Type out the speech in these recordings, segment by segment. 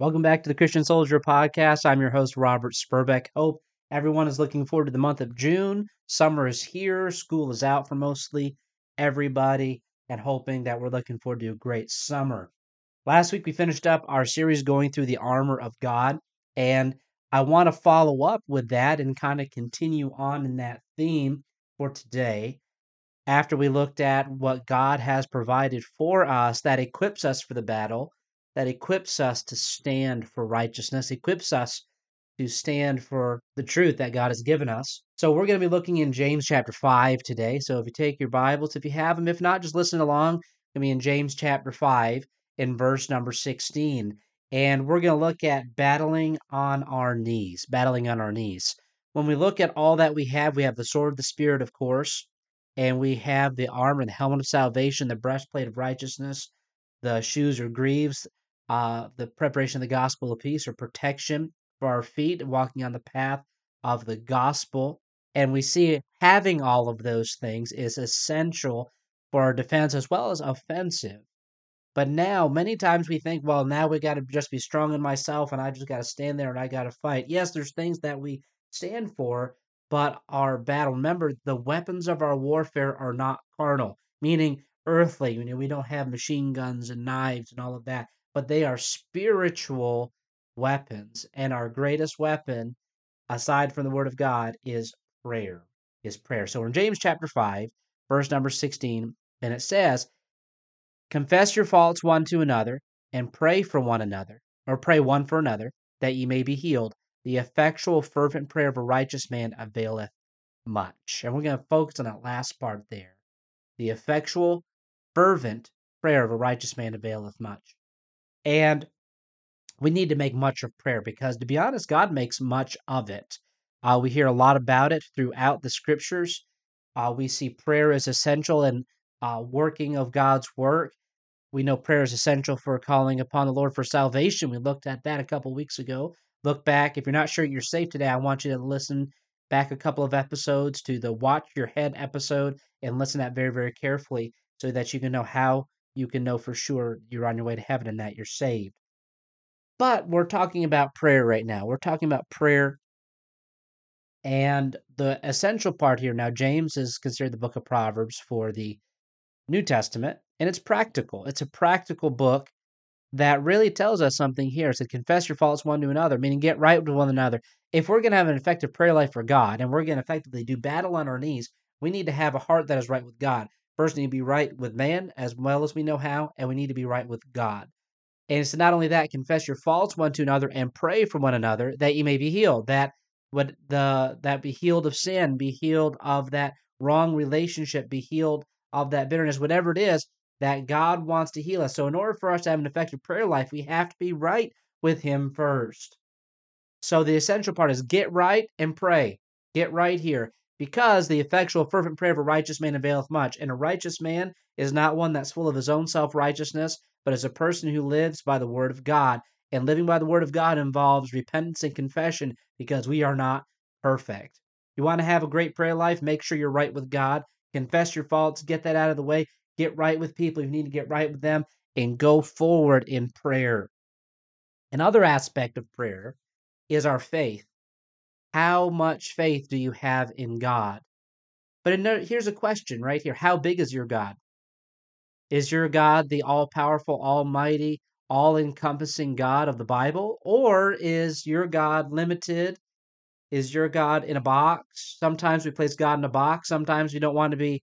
Welcome back to the Christian Soldier Podcast. I'm your host, Robert Spurbeck. Hope everyone is looking forward to the month of June. Summer is here, school is out for mostly everybody, and hoping that we're looking forward to a great summer. Last week, we finished up our series going through the armor of God, and I want to follow up with that and kind of continue on in that theme for today. After we looked at what God has provided for us that equips us for the battle, that equips us to stand for righteousness, equips us to stand for the truth that God has given us. So we're going to be looking in James chapter 5 today. So if you take your Bibles, if you have them, if not, just listen along. I be in James chapter 5 in verse number 16. And we're going to look at battling on our knees, battling on our knees. When we look at all that we have, we have the sword of the Spirit, of course, and we have the armor and the helmet of salvation, the breastplate of righteousness, the shoes or greaves, uh, the preparation of the gospel of peace or protection for our feet, walking on the path of the gospel. And we see having all of those things is essential for our defense as well as offensive. But now, many times we think, well, now we got to just be strong in myself and I just got to stand there and I got to fight. Yes, there's things that we stand for, but our battle, remember, the weapons of our warfare are not carnal, meaning earthly. You know, we don't have machine guns and knives and all of that but they are spiritual weapons. And our greatest weapon, aside from the Word of God, is prayer. Is prayer. So in James chapter 5, verse number 16, and it says, Confess your faults one to another, and pray for one another, or pray one for another, that ye may be healed. The effectual, fervent prayer of a righteous man availeth much. And we're going to focus on that last part there. The effectual, fervent prayer of a righteous man availeth much. And we need to make much of prayer because, to be honest, God makes much of it. Uh, we hear a lot about it throughout the scriptures. Uh, we see prayer is essential in uh, working of God's work. We know prayer is essential for calling upon the Lord for salvation. We looked at that a couple weeks ago. Look back. If you're not sure you're safe today, I want you to listen back a couple of episodes to the Watch Your Head episode and listen that very, very carefully so that you can know how you can know for sure you're on your way to heaven and that you're saved. But we're talking about prayer right now. We're talking about prayer and the essential part here. Now, James is considered the book of Proverbs for the New Testament, and it's practical. It's a practical book that really tells us something here. It said, confess your faults one to another, meaning get right with one another. If we're going to have an effective prayer life for God and we're going to effectively do battle on our knees, we need to have a heart that is right with God. First, we need to be right with man as well as we know how, and we need to be right with God. And it's not only that, confess your faults one to another and pray for one another that you may be healed. That would the that be healed of sin, be healed of that wrong relationship, be healed of that bitterness, whatever it is that God wants to heal us. So in order for us to have an effective prayer life, we have to be right with him first. So the essential part is get right and pray. Get right here because the effectual fervent prayer of a righteous man availeth much. And a righteous man is not one that's full of his own self righteousness, but is a person who lives by the word of God. And living by the word of God involves repentance and confession because we are not perfect. You want to have a great prayer life? Make sure you're right with God. Confess your faults, get that out of the way, get right with people. You need to get right with them and go forward in prayer. Another aspect of prayer is our faith. How much faith do you have in God? But here's a question right here How big is your God? Is your God the all powerful, almighty, all encompassing God of the Bible? Or is your God limited? Is your God in a box? Sometimes we place God in a box. Sometimes we don't want to be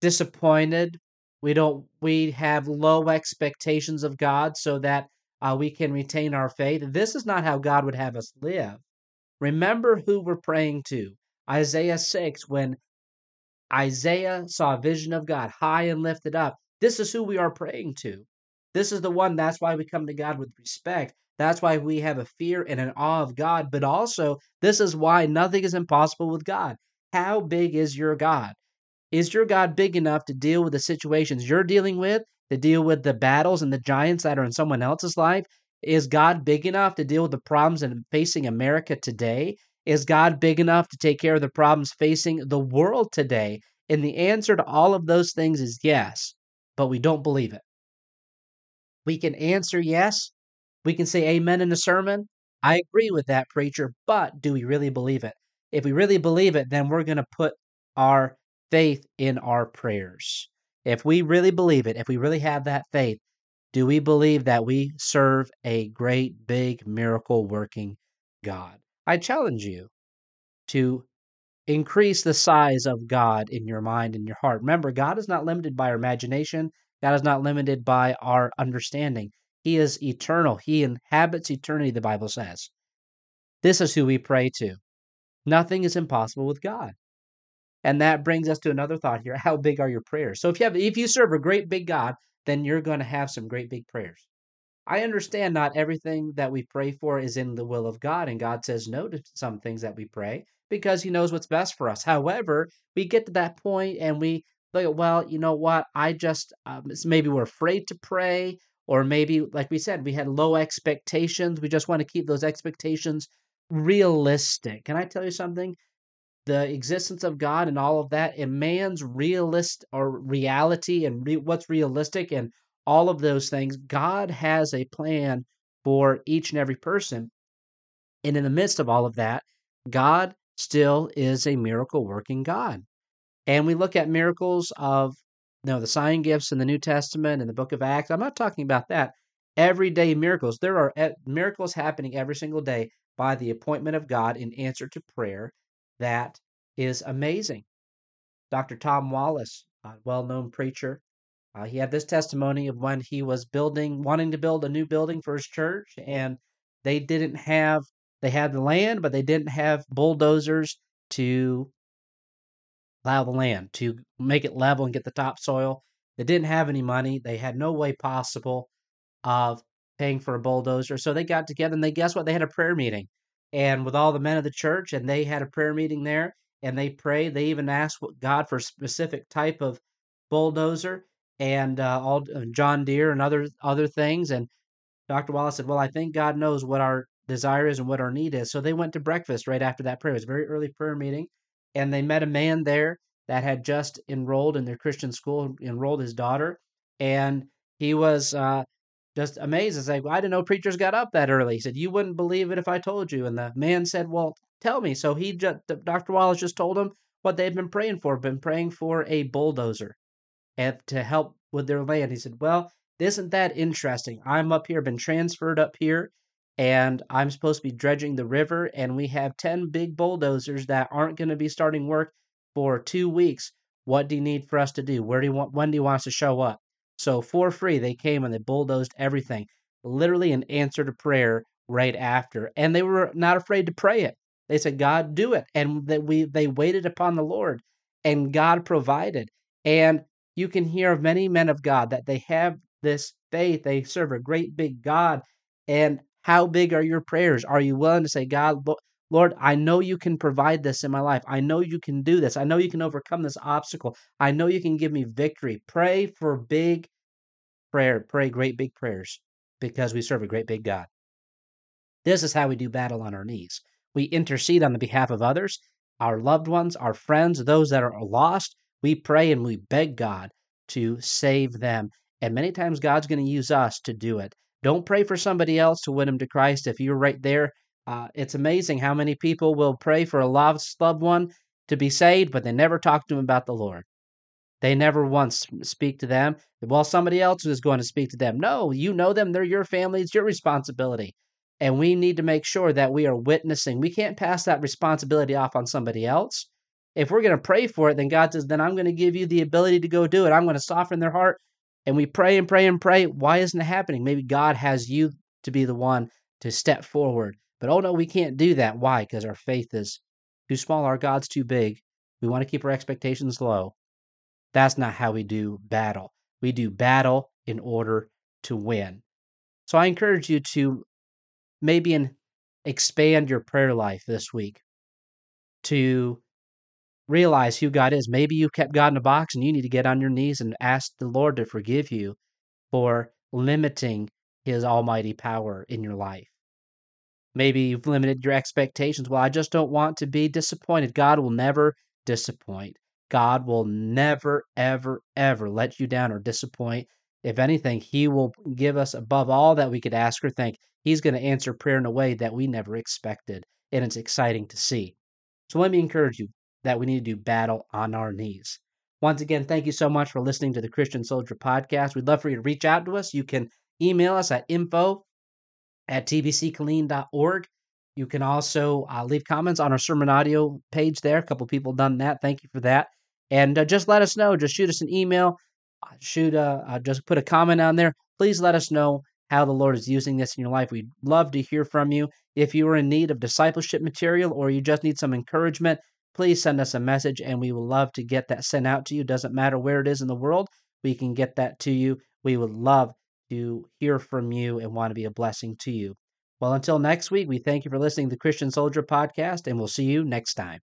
disappointed. We don't. We have low expectations of God so that uh, we can retain our faith. This is not how God would have us live. Remember who we're praying to. Isaiah 6, when Isaiah saw a vision of God high and lifted up, this is who we are praying to. This is the one, that's why we come to God with respect. That's why we have a fear and an awe of God. But also, this is why nothing is impossible with God. How big is your God? Is your God big enough to deal with the situations you're dealing with, to deal with the battles and the giants that are in someone else's life? Is God big enough to deal with the problems facing America today? Is God big enough to take care of the problems facing the world today? And the answer to all of those things is yes, but we don't believe it. We can answer yes, We can say amen in a sermon. I agree with that, preacher, but do we really believe it? If we really believe it, then we're going to put our faith in our prayers. If we really believe it, if we really have that faith, do we believe that we serve a great, big, miracle working God? I challenge you to increase the size of God in your mind and your heart. Remember, God is not limited by our imagination, God is not limited by our understanding. He is eternal, He inhabits eternity, the Bible says. This is who we pray to. Nothing is impossible with God. And that brings us to another thought here. How big are your prayers? So if you have if you serve a great big God, then you're going to have some great big prayers. I understand not everything that we pray for is in the will of God, and God says no to some things that we pray because He knows what's best for us. However, we get to that point and we look well, you know what? I just, um, maybe we're afraid to pray, or maybe, like we said, we had low expectations. We just want to keep those expectations realistic. Can I tell you something? The existence of God and all of that, and man's realist or reality and re- what's realistic and all of those things, God has a plan for each and every person. And in the midst of all of that, God still is a miracle working God. And we look at miracles of you know, the sign gifts in the New Testament and the book of Acts. I'm not talking about that. Everyday miracles. There are eh, miracles happening every single day by the appointment of God in answer to prayer that is amazing. Dr. Tom Wallace, a well known preacher, uh, he had this testimony of when he was building, wanting to build a new building for his church, and they didn't have, they had the land, but they didn't have bulldozers to plow the land, to make it level and get the topsoil. They didn't have any money. They had no way possible of paying for a bulldozer. So they got together and they guess what? They had a prayer meeting and with all the men of the church, and they had a prayer meeting there, and they prayed. They even asked what God for a specific type of bulldozer and uh, all uh, John Deere and other other things. And Dr. Wallace said, "Well, I think God knows what our desire is and what our need is." So they went to breakfast right after that prayer. It was a very early prayer meeting, and they met a man there that had just enrolled in their Christian school, enrolled his daughter, and he was uh, just amazed. It's like, well, I didn't know preachers got up that early. He said, You wouldn't believe it if I told you. And the man said, Well, tell me. So he just, Dr. Wallace just told him what they've been praying for, been praying for a bulldozer and to help with their land. He said, Well, isn't that interesting? I'm up here, been transferred up here, and I'm supposed to be dredging the river, and we have 10 big bulldozers that aren't going to be starting work for two weeks. What do you need for us to do? Where do you want, when do you want us to show up? So for free, they came and they bulldozed everything, literally an answer to prayer right after. And they were not afraid to pray it. They said, God, do it. And that we they waited upon the Lord and God provided. And you can hear of many men of God that they have this faith. They serve a great big God. And how big are your prayers? Are you willing to say, God, Lord, I know you can provide this in my life. I know you can do this. I know you can overcome this obstacle. I know you can give me victory. Pray for big prayer. Pray great big prayers because we serve a great big God. This is how we do battle on our knees. We intercede on the behalf of others, our loved ones, our friends, those that are lost. We pray and we beg God to save them. And many times God's going to use us to do it. Don't pray for somebody else to win them to Christ if you're right there uh, it's amazing how many people will pray for a lost loved one to be saved, but they never talk to them about the Lord. They never once speak to them. Well, somebody else is going to speak to them. No, you know them. They're your family. It's your responsibility. And we need to make sure that we are witnessing. We can't pass that responsibility off on somebody else. If we're going to pray for it, then God says, then I'm going to give you the ability to go do it. I'm going to soften their heart. And we pray and pray and pray. Why isn't it happening? Maybe God has you to be the one to step forward but oh no, we can't do that. Why? Because our faith is too small, our God's too big. We want to keep our expectations low. That's not how we do battle. We do battle in order to win. So I encourage you to maybe expand your prayer life this week to realize who God is. Maybe you kept God in a box and you need to get on your knees and ask the Lord to forgive you for limiting his almighty power in your life. Maybe you've limited your expectations. Well, I just don't want to be disappointed. God will never disappoint. God will never, ever, ever let you down or disappoint. if anything, He will give us above all that we could ask or think. He's going to answer prayer in a way that we never expected. And it's exciting to see. So let me encourage you that we need to do battle on our knees. Once again, thank you so much for listening to the Christian Soldier Podcast. We'd love for you to reach out to us. You can email us at info at tbckilleen.org. You can also uh, leave comments on our sermon audio page there. A couple people done that. Thank you for that. And uh, just let us know. Just shoot us an email. Uh, shoot a, uh, just put a comment on there. Please let us know how the Lord is using this in your life. We'd love to hear from you. If you are in need of discipleship material or you just need some encouragement, please send us a message and we will love to get that sent out to you. Doesn't matter where it is in the world, we can get that to you. We would love to hear from you and want to be a blessing to you. Well, until next week, we thank you for listening to the Christian Soldier podcast, and we'll see you next time.